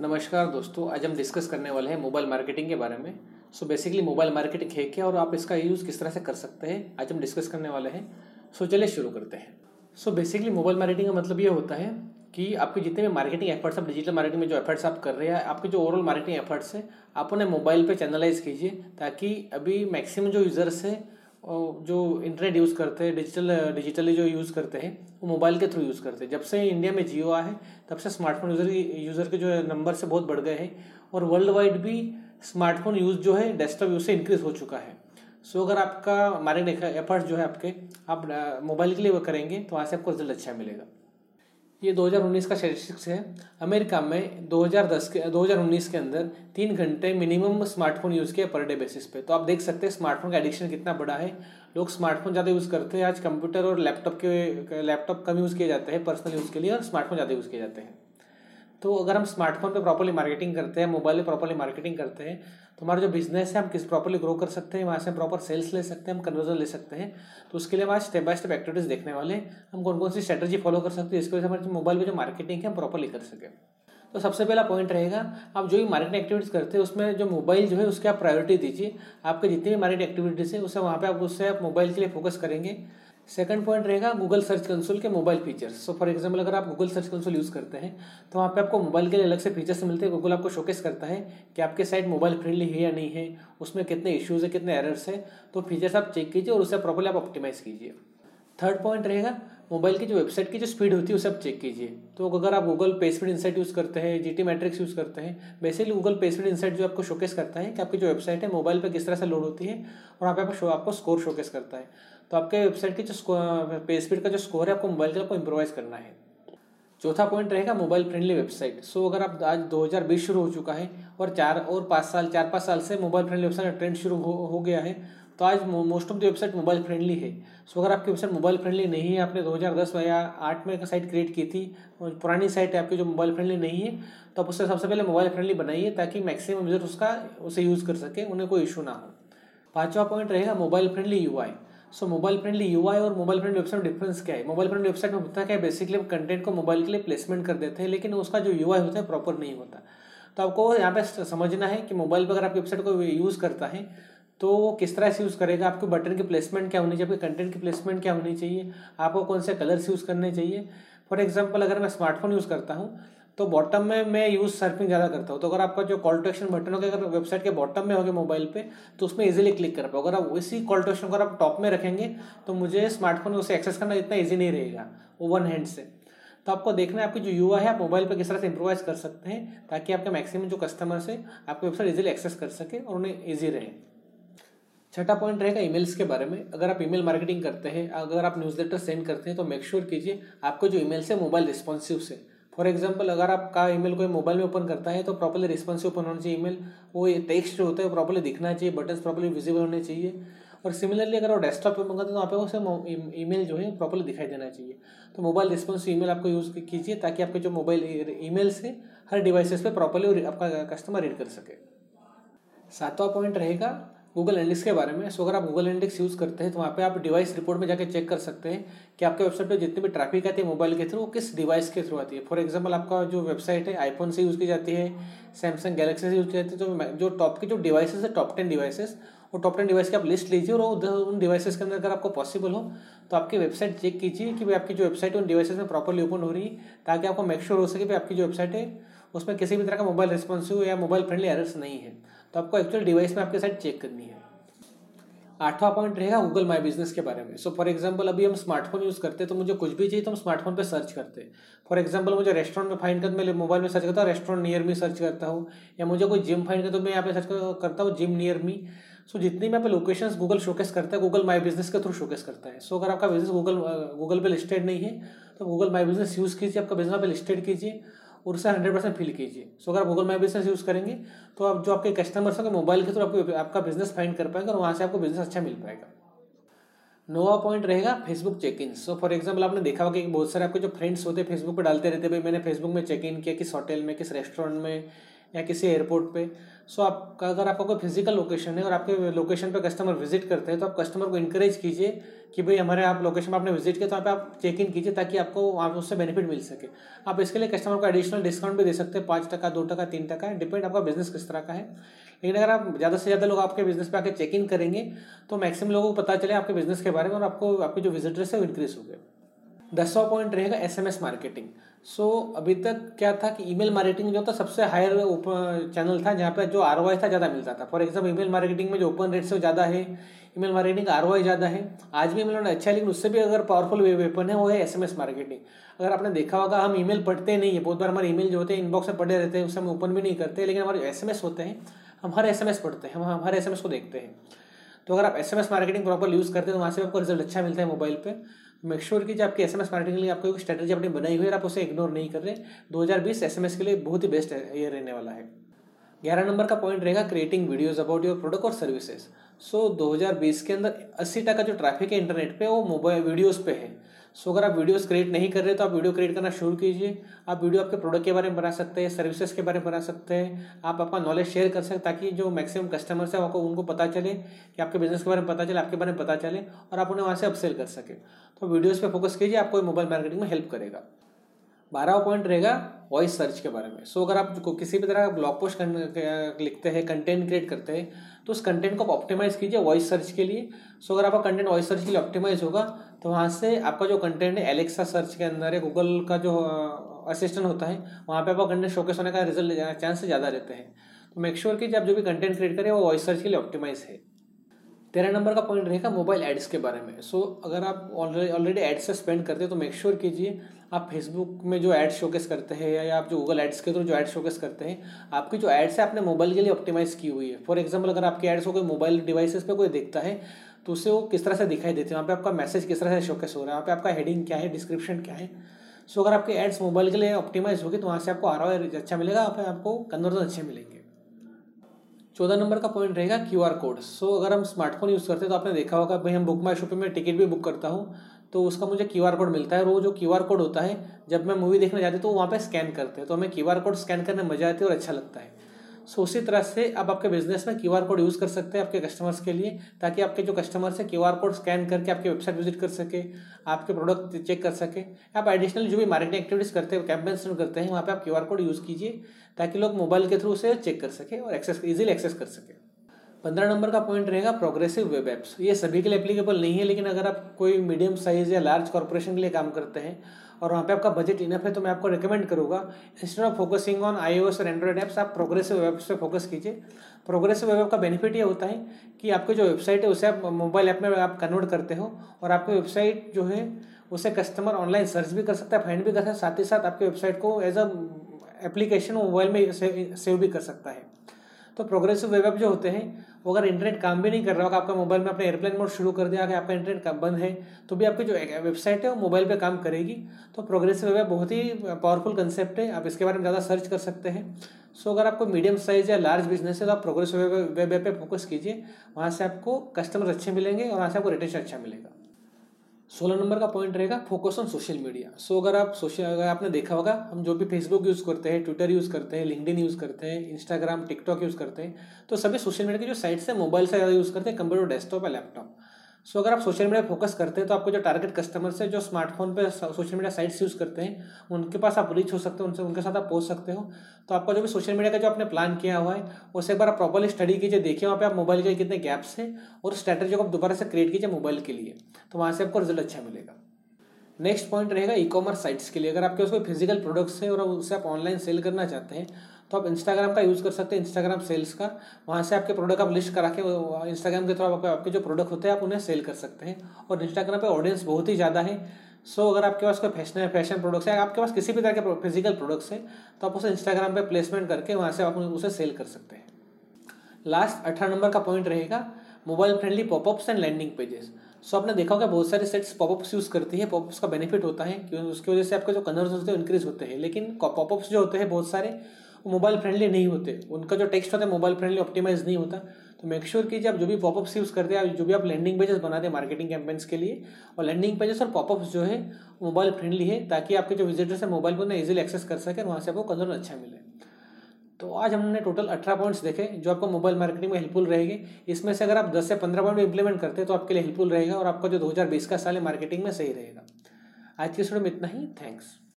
नमस्कार दोस्तों, आज हम डिस्कस करने वाले हैं मोबाइल मार्केटिंग के बारे में। सो बेसिकली मोबाइल मार्केटिंग है क्या और आप इसका यूज़ किस तरह से कर सकते हैं, आज हम डिस्कस करने वाले हैं। सो चलिए शुरू करते हैं। सो बेसिकली मोबाइल मार्केटिंग का मतलब ये होता है कि आपके जितने भी मार्केटिंग एफर्ट्स आप डिजिटल मार्केटिंग में जो एफर्ट्स आप कर रहे हैं, आपके जो ओवरऑल मार्केटिंग एफर्ट्स है, आप उन्हें मोबाइल पर चैनलाइज कीजिए ताकि अभी मैक्सिमम जो यूज़र्स है जो इंटरनेट यूज़ करते हैं डिजिटल डिजिटली जो यूज़ करते हैं, वो मोबाइल के थ्रू यूज़ करते हैं। जब से इंडिया में जियो आए तब से स्मार्टफ़ोन यूज़र यूज़र के जो है नंबर से बहुत बढ़ गए हैं और वर्ल्ड वाइड भी स्मार्टफ़ोन यूज़ जो है डेस्कटॉप यूज़ से इंक्रीज हो चुका है। सो अगर आपका मार्केट एफर्ट्स जो है आपके, आप मोबाइल के लिए करेंगे तो वहाँ से आपको रिज़ल्ट अच्छा मिलेगा। ये 2019 का स्टेटिस्टिक्स है। अमेरिका में 2010 के 2019 के अंदर तीन घंटे मिनिमम स्मार्टफ़ोन यूज़ किया पर डे बेसिस पे। तो आप देख सकते हैं स्मार्टफ़ोन का एडिक्शन कितना बड़ा है। लोग स्मार्टफ़ोन ज़्यादा यूज़ करते हैं। आज कंप्यूटर और लैपटॉप के लैपटॉप कम यूज़ किए जाते हैं पर्सनल यूज़ के लिए और स्मार्टफ़ोन ज़्यादा यूज़ किए जाते हैं। तो अगर हम स्मार्टफ़ोन पे प्रॉपरली मार्केटिंग करते हैं मोबाइल पे प्रॉपरली मार्केटिंग करते हैं तो हमारा जो बिज़नेस है, हम किस प्रॉपर्ली ग्रो कर सकते हैं, वहाँ से हम प्रॉपर सेल्स ले सकते हैं, हम कन्वर्जन ले सकते हैं तो उसके लिए हम आज स्टेप बाय स्टेप एक्टिविटीज़ देखने वाले हम कौन कौन सी स्ट्रेटजी फॉलो कर सकते हैं, इसकी वजह से हमारे मोबाइल में जो मार्केटिंग है, हम प्रॉपरली कर सकें। तो सबसे पहला पॉइंट रहेगा, आप जो भी मार्केटिंग एक्टिविटीज़ करते हैं, उसमें जो मोबाइल जो है, उसके आप प्रायोरिटी दीजिए। आपके जितनी भी मार्केटिंग एक्टिविटीज़ है उससे वहाँ पे आप, उससे आप मोबाइल के लिए फोकस करेंगे। सेकंड पॉइंट रहेगा गूगल सर्च कंसोल के mobile features so for example अगर आप गूगल सर्च कंसोल यूज़ करते हैं तो वहाँ पे आपको मोबाइल के लिए अलग से फीचर्स मिलते हैं। गूगल आपको शोकेस करता है कि आपके साइट मोबाइल फ्रेंडली है या नहीं है, उसमें कितने इश्यूज़ है, कितने एरर्स है। तो फीचर्स आप चेक कीजिए और उसे प्रॉपरली आप ऑप्टिमाइज कीजिए। थर्ड पॉइंट रहेगा मोबाइल की जो वेबसाइट की जो स्पीड होती है उसे आप चेक कीजिए। तो अगर आप गूगल पे स्पीड इंसाइट यूज़ करते हैं जी टी मैट्रिक्स यूज़ करते हैं बेसिकली गूगल पे स्पीड इंसाइट जो आपको शोकेस करता है कि आपकी जो वेबसाइट है मोबाइल पर किस तरह से लोड होती है और वहाँ पे आपको आपको स्कोर शोकेस करता है। तो आपके वेबसाइट की जो पे स्पीड का जो स्कोर है आपको मोबाइल के आपको इम्प्रोवाइज करना है। चौथा पॉइंट रहेगा मोबाइल फ्रेंडली वेबसाइट सो अगर आप आज 2020 शुरू हो चुका है और चार और पाँच साल चार पाँच साल से मोबाइल फ्रेंडली वेबसाइट ट्रेंड शुरू हो, हो गया है तो आज most of the website mobile friendly है। सो अगर आपकी वेबसाइट मोबाइल फ्रेंडली नहीं है, आपने 2010 या आठ में एक साइट क्रिएट की थी पुरानी साइट है आपकी जो मोबाइल फ्रेंडली नहीं है तो आप उससे सबसे पहले मोबाइल फ्रेंडली बनाइए ताकि मैक्सिमम यूज़र उसका, उसे यूज़ कर सके, उन्हें कोई इशू ना हो। पाँचवा पॉइंट रहेगा mobile friendly UI so mobile friendly UI और मोबाइल फ्रेंडली वेबसाइट में डिफरेंस क्या है? मोबाइल फ्रेंडली वेबसाइट में होता क्या है? बेसिकली हम कंटेंट को मोबाइल के लिए प्लेसमेंट कर देते हैं, लेकिन उसका जो यूआई होता है प्रॉपर नहीं होता। तो आपको यहाँ पे समझना है कि मोबाइल पर अगर आपकी वेबसाइट को यूज़ करता है तो वो किस तरह से यूज़ करेगा? आपके बटन की प्लेसमेंट क्या होनी चाहिए? आपके कंटेंट की प्लेसमेंट क्या होनी चाहिए? आपको कौन से कलर्स यूज़ करने चाहिए? फॉर एग्ज़ाम्पल अगर मैं स्मार्टफ़ोन यूज़ करता हूँ तो बॉटम में मैं यूज़ सर्फिंग ज़्यादा करता हूँ। तो अगर आपका जो कॉल टू एक्शन बटन होगा, अगर वेबसाइट के बॉटम में होगा मोबाइल पे तो उसमें इजीली क्लिक कर पाओ अगर आप इसी कॉल टू एक्शन अगर आप टॉप में रखेंगे तो मुझे स्मार्टफ़ोन उसे एक्सेस करना इतना ईजी नहीं रहेगा, वो वन हैंड से। तो आपको देखना है, आपकी जो युवा है, आप मोबाइल पर किस तरह से इम्प्रोवाइज कर सकते हैं, ताकि आपके मैक्सिमम जो कस्टमर्स है, आपकी वेबसाइट इजीली एक्सेस कर सके और उन्हें ईजी रहे। छठा पॉइंट रहेगा ईमेल्स के बारे में। अगर आप ईमेल मार्केटिंग करते हैं, अगर आप न्यूज़ लेटर सेंड करते हैं तो मेक श्योर कीजिए आपको जो ईमेल से मोबाइल रिस्पॉन्सिव से। फॉर एग्ज़ाम्पल अगर आपका ईमेल कोई मोबाइल में ओपन करता है तो प्रॉपरली रिस्पॉन्सिव ओपन होना चाहिए ईमेल वो ये टेक्स्ट जो होता है प्रॉपरली दिखना चाहिए बटन प्रॉपरली विजिबल होने चाहिए। और सिमिलरली अगर वो डेस्कटॉप पे मंगाते हैं तो पे उसे ईमेल जो है प्रॉपरली दिखाई देना चाहिए। तो मोबाइल रिस्पॉन्सिव ईमेल आपको यूज़ कीजिए, ताकि आपके जो मोबाइल ईमेल से हर डिवाइसेस पे प्रॉपरली आपका कस्टमर रीड कर सके। सातवां पॉइंट रहेगा गूगल एनालिटिक्स के बारे में। सो अगर आप गूगल एनालिटिक्स यूज़ करते हैं तो वहाँ पे आप डिवाइस रिपोर्ट में जाकर चेक कर सकते हैं कि आपके वेबसाइट पे जितनी भी ट्रैफ़िक आती है मोबाइल के थ्रू वो किस डिवाइस के थ्रू आती है। फॉर एग्जांपल आपका जो वेबसाइट है आईफोन से यूज़ की जाती है सैमसंग गैलेक्सी से यूज़ की जाती है तो जो टॉप की जो डिवाइसेस है टॉप टेन डिवाइसेस वो टॉप टेन डिवाइस की आप लिस्ट लीजिए और उन डिवाइसेस के अंदर अगर आपको पॉसिबल हो तो आपकी वेबसाइट चेक कीजिए कि भाई आपकी जो वेबसाइट है, उन डिवाइसेस में प्रॉपरली ओपन हो रही है, ताकि आपको मेक श्योर हो सके कि आपकी जो वेबसाइट है उसमें किसी भी तरह का मोबाइल रिस्पॉन्सिव या मोबाइल फ्रेंडली एरर्स नहीं है। तो आपको एक्चुअल डिवाइस में आपके साइट चेक करनी है। आठवां पॉइंट रहेगा गूगल माई बिज़नेस के बारे में। सो फॉर एग्ज़ाम्पल अभी हम स्मार्टफ़ोन यूज़ करते हैं तो मुझे कुछ भी चाहिए तो हम स्मार्टफ़ोन पे सर्च करते हैं। फॉर एग्ज़ाम्पल मुझे रेस्टोरेंट में फाइंड कर मैं मोबाइल में सर्च करता हूँ रेस्टोरेंट नियर मी सर्च करता हूँ, या मुझे कोई जिम फाइंड कर तो मैं यहाँ पे सर्च करता हूँ जिम नियर मी सो जितनी मैं आप लोकेशन गूगल शोकेस करता है गूगल माई बिज़नेस के थ्रू शोकेस करता है। सो अगर आपका बिज़नेस गूगल गूगल पे लिस्टेड नहीं है तो गूगल माई बिज़नेस यूज़ कीजिए, आपका बिज़नेस पे लिस्टेड कीजिए। और उसे हंड्रेड परसेंट फील कीजिए। सो अगर गूगल मैप बिज़नेस यूज़ करेंगे तो आप जो आपके कस्टमर्स होंगे मोबाइल के थ्रू आपको आपका बिज़नेस फाइंड कर पाएँगे और वहाँ से आपको बिज़नेस अच्छा मिल पाएगा। नोवा पॉइंट रहेगा Facebook check in so for example आपने देखा होगा कि बहुत सारे आपके जो फ्रेंड्स होते हैं फेसबुक पर डालते रहते भाई मैंने फेसबुक में चेक इन किया किस होटल में, किस रेस्टोरेंट में या किसी एयरपोर्ट पे। सो आप, अगर आपका कोई फ़िज़िकल लोकेशन है और आपके लोकेशन पे कस्टमर विज़िट करते हैं तो आप कस्टमर को इनक्रेज कीजिए कि भाई हमारे आप लोकेशन पर आपने विज़िट किया तो वहाँ आप चेक इन कीजिए ताकि आपको वहाँ उससे बेनिफिट मिल सके। आप इसके लिए कस्टमर को एडिशनल डिस्काउंट भी दे सकते हैं, पाँच टका, दो टका, तीन टका डिपेंड आपका बिज़नेस किस तरह का है। लेकिन अगर आप ज़्यादा से ज़्यादा लोग आपके बिज़नेस पर आकर चेक इन करेंगे तो मैक्सिमम लोगों को पता चले आपके बिज़नेस के बारे में और आपको, आपके जो विजिटर्स है, वो इंक्रीज हो गए दसवा पॉइंट रहेगा एसएमएस मार्केटिंग सो अभी तक क्या था कि ईमेल मार्केटिंग जो था सबसे हायर चैनल था, जहाँ पे जो आर था ज़्यादा मिलता था। फॉर एग्ज़ाम्पल ईमेल मार्केटिंग में जो ओपन रेट से ज़्यादा है ईमेल मार्केटिंग आर ज़्यादा है, आज भी ईमेल अच्छा है, लेकिन उससे भी अगर पावरफुल वेपन है, वो है एसएमएस मार्केटिंग अगर आपने देखा होगा, हम ईमेल पढ़ते नहीं है, बहुत बार हमारे ईमेल जो होते हैं इनबॉक्स में पढ़े रहते हैं उससे हम ओपन भी नहीं करते, लेकिन हमारे एस होते हैं, हम हर एस पढ़ते हैं, हम हर एस को देखते हैं। तो अगर आप एसएमएस मार्केटिंग प्रॉपर यूज़ करते हैं तो वहाँ से आपको रिज़ल्ट अच्छा मिलता है मोबाइल पर मेक श्योर कीजिए आपके एस एम एस मार्केटिंग के लिए आपको एक स्ट्रेटेजी अपनी बनाई हुई है आप उसे इग्नोर नहीं कर रहे, दो हज़ार बीस एस एम एस के लिए बहुत ही बेस्ट ये रहने वाला है। ग्यारह नंबर का पॉइंट रहेगा creating videos about your product और सर्विसेज़ सो 2020 के अंदर 80 टका जो ट्रैफ़िक है इंटरनेट पे, वो मोबाइल वीडियोज़ पे है। सो अगर आप वीडियोस क्रिएट नहीं कर रहे तो आप वीडियो क्रिएट करना शुरू कीजिए। आप वीडियो आपके प्रोडक्ट के बारे में बना सकते हैं सर्विसेज़ के बारे में बना सकते हैं। आप अपना नॉलेज शेयर कर सकते हैं ताकि जो मैक्सिमम कस्टमर्स हैं, आपको उनको पता चले, कि आपके बिज़नेस के बारे में पता चले, आपके बारे में पता चले, और आप उन्हें वहाँ से अपसेल कर सके। तो वीडियोज़ पर फोकस कीजिए, आपको मोबाइल मार्केटिंग में हेल्प करेगा। बारहवा पॉइंट रहेगा वॉइस सर्च के बारे में। सो अगर आप किसी भी तरह ब्लॉग पोस्ट लिखते हैं कंटेंट क्रिएट करते हैं तो उस कंटेंट को आप ऑप्टिमाइज कीजिए वॉइस सर्च के लिए। सो अगर आपका कंटेंट वॉइस सर्च के लिए ऑप्टिमाइज होगा तो वहाँ से आपका जो कंटेंट है एलेक्सा सर्च के अंदर है गूगल का जो असिस्टेंट होता है वहाँ पे आपका कंटेंट शोकेस होने का रिज़ल्ट चांस ज़्यादा रहते हैं। तो मेक श्योर कीजिए आप जो भी कंटेंट क्रिएट करें वो वॉइस सर्च के लिए ऑप्टिमाइज है। तेरह नंबर का पॉइंट रहेगा मोबाइल एड्स के बारे में। सो so, अगर आप ऑलरेडी एड्स से स्पेंड करते हैं तो मेक श्योर कीजिए आप फेसबुक में जो एड्स शोकेस करते हैं या आप जो गूगल एड्स के थ्रू जो एड्स शोकेस करते हैं, आपकी जो एड्स है आपने मोबाइल के लिए ऑप्टिमाइज की हुई है। फॉर एग्ज़ाम्पल अगर आपकी एड्स को कोई मोबाइल डिवाइसेस पे कोई देखता है तो उसे वो किस तरह से दिखाई देते हैं? वहाँ पे आपका मैसेज किस तरह से शोकेस हो रहा है? वहाँ पे आपका हेडिंग क्या है? डिस्क्रिप्शन क्या है? सो अगर आपके एड्स मोबाइल के लिए ऑप्टिमाइज होगी तो वहाँ से आपको आर अच्छा मिलेगा, वहाँ आपको कन्वर्जन अच्छे मिलेंगे। चौदह नंबर का पॉइंट रहेगा क्यू आर कोड सो अगर हम स्मार्टफ़ोन यूज़ करते हैं तो आपने देखा होगा, भाई हम बुक माई शॉपिंग में टिकट भी बुक करता हूँ। तो उसका मुझे क्यू आर कोड मिलता है और वो जो क्यू आर कोड होता है जब मैं मूवी देखने जाती हूँ तो वहाँ पे स्कैन करते हैं। तो हमें क्यू आर कोड स्कैन करने मज़ा आती है और अच्छा लगता है। सो so, उसी तरह से आप आपके बिज़नेस में क्यू आर कोड यूज़ कर सकते हैं आपके कस्टमर्स के लिए ताकि आपके जो कस्टमर्स है क्यू आर कोड स्कैन करके आपकी वेबसाइट विज़िट कर सके आपके प्रोडक्ट चेक कर सके। आप एडिशनल जो भी मार्केटिंग एक्टिविटीज़ करते हैं कैंपेन्स करते हैं वहाँ पे आप क्यू आर कोड यूज़ कीजिए ताकि लोग मोबाइल के थ्रू उसे चेक कर सके और एक्सेस ईजिली एक्सेस कर सके। पंद्रह नंबर का पॉइंट रहेगा प्रोग्रेसिव वेब एप्स ये सभी के लिए एप्लीकेबल नहीं है, लेकिन अगर आप कोई मीडियम साइज़ या लार्ज कॉर्पोरेशन के लिए काम करते हैं और वहाँ पे आपका बजट इनफ है तो मैं आपको रिकमेंड करूँगा instead of focusing on iOS और एंड्रॉइड एप्स आप प्रोग्रेसिव वेब पे फोकस कीजिए। प्रोग्रेसिव वेब का बेनिफिट ये होता है कि आपकी जो वेबसाइट है, उसे आप मोबाइल ऐप में आप कन्वर्ट करते हो और आपकी वेबसाइट जो है, उसे कस्टमर ऑनलाइन सर्च भी कर सकता है फाइंड भी कर सकता है, साथ ही साथ आपकी वेबसाइट को एज अ एप्लीकेशन मोबाइल में सेव भी कर सकता है। तो प्रोग्रेसिव वेब ऐप जो होते हैं, वो अगर इंटरनेट काम भी नहीं कर रहा होगा आपका मोबाइल में अपने एयरप्लेन मोड शुरू कर दिया, अगर आपका इंटरनेट बंद है तो भी आपकी जो वेबसाइट है, वो मोबाइल पे काम करेगी। तो प्रोग्रेसिव वेब ऐप बहुत ही पावरफुल कंसेप्ट है, आप इसके बारे में ज़्यादा सर्च कर सकते हैं। सो अगर आपको मीडियम साइज़ या लार्ज बिज़नेस है तो आप प्रोग्रेसिव वेब ऐप पे फोकस कीजिए, वहाँ से आपको कस्टमर अच्छे मिलेंगे और वहाँ से आपको रिटेशन अच्छा मिलेगा। सोलह नंबर का पॉइंट रहेगा focus on social media so अगर आप सोशल अगर आपने देखा होगा, हम जो भी फेसबुक यूज़ करते हैं ट्विटर यूज़ करते हैं लिंकडिन यूज़ करते हैं इंस्टाग्राम टिकटॉक यूज़ करते हैं तो सभी सोशल मीडिया की जो साइट्स है मोबाइल से ज़्यादा यूज़ करते हैं कंप्यूटर डेस्कटॉप या लैपटॉप सो अगर आप सोशल मीडिया फोकस करते हैं तो आपको जो टारगेट कस्टमर्स है, जो स्मार्टफ़ोन पे सोशल मीडिया साइट्स यूज़ करते हैं, उनके पास आप रीच हो सकते हो, उनसे, उनके साथ आप पहुँच सकते हो। तो आपका जो भी सोशल मीडिया का जो आपने प्लान किया हुआ है, उसे एक बार आप प्रॉपरली स्टडी कीजिए, देखिए वहाँ पे आप मोबाइल के कितने गैप्स हैं और स्ट्रैटेजी को आप दोबारा से क्रिएट कीजिए मोबाइल के लिए। तो वहाँ से आपको रिज़ल्ट अच्छा मिलेगा। नेक्स्ट पॉइंट रहेगा ई कॉमर्स साइट्स के लिए। अगर आपके पास कोई फ़िज़िकल प्रोडक्ट्स है और उससे आप ऑनलाइन सेल करना चाहते हैं तो आप इंस्टाग्राम का यूज़ कर सकते हैं इंस्टाग्राम सेल्स का। वहाँ से आपके प्रोडक्ट आप लिस्ट करा के इंस्टाग्राम के थ्रू आप, आपके जो प्रोडक्ट होते हैं, आप उन्हें सेल कर सकते हैं। और इंस्टाग्राम पे ऑडियंस बहुत ही ज़्यादा है। सो अगर आपके पास कोई फ़ैशन फ़ैशन प्रोडक्ट्स है, आपके पास किसी भी तरह के फ़िज़िकल प्रोडक्ट्स है तो आप उसे इंस्टाग्राम पर प्लेसमेंट करके वहाँ से आप उसे सेल कर सकते हैं। लास्ट अठारह नंबर का पॉइंट रहेगा mobile friendly popups and landing pages so आपने देखा होगा बहुत सारे सेट्स पॉपअप्स यूज़ करती है पॉपअप्स का बेनिफिट होता है क्योंकि उसकी वजह से आपके जो कन्वर्स होते हैं इंक्रीज होते हैं। लेकिन पॉपअप्स जो होते हैं, बहुत सारे मोबाइल फ्रेंडली नहीं होते। उनका जो टेक्स्ट होता है मोबाइल फ्रेंडली ऑप्टिमाइज नहीं होता। तो मेक श्योर कीजिए आप जो भी पॉपअप्स यूज़ करते हैं, जो भी आप लैंडिंग पेजेस बनाते हैं मार्केटिंग कैंपेन्स के लिए, और लैंडिंग पेजेस और पॉपअप्स जो है मोबाइल फ्रेंडली है, ताकि आपके जो विजिटर्स है मोबाइल पर ना इजिली एक्सेस कर सके, वहाँ से आपको कन्वर्ट अच्छा मिले। तो आज हमने टोटल अठारह पॉइंट्स देखे, जो आपको मोबाइल मार्केटिंग में हेल्पफुल रहेगी। इसमें से अगर आप दस से पंद्रह पॉइंट इंप्लीमेंट करते हैं तो आपके लिए हेल्पफुल रहेगा, और आपका जो दो हज़ार बीस का साल है मार्केटिंग में सही रहेगा। आज की स्टूडियो में इतना ही। थैंक्स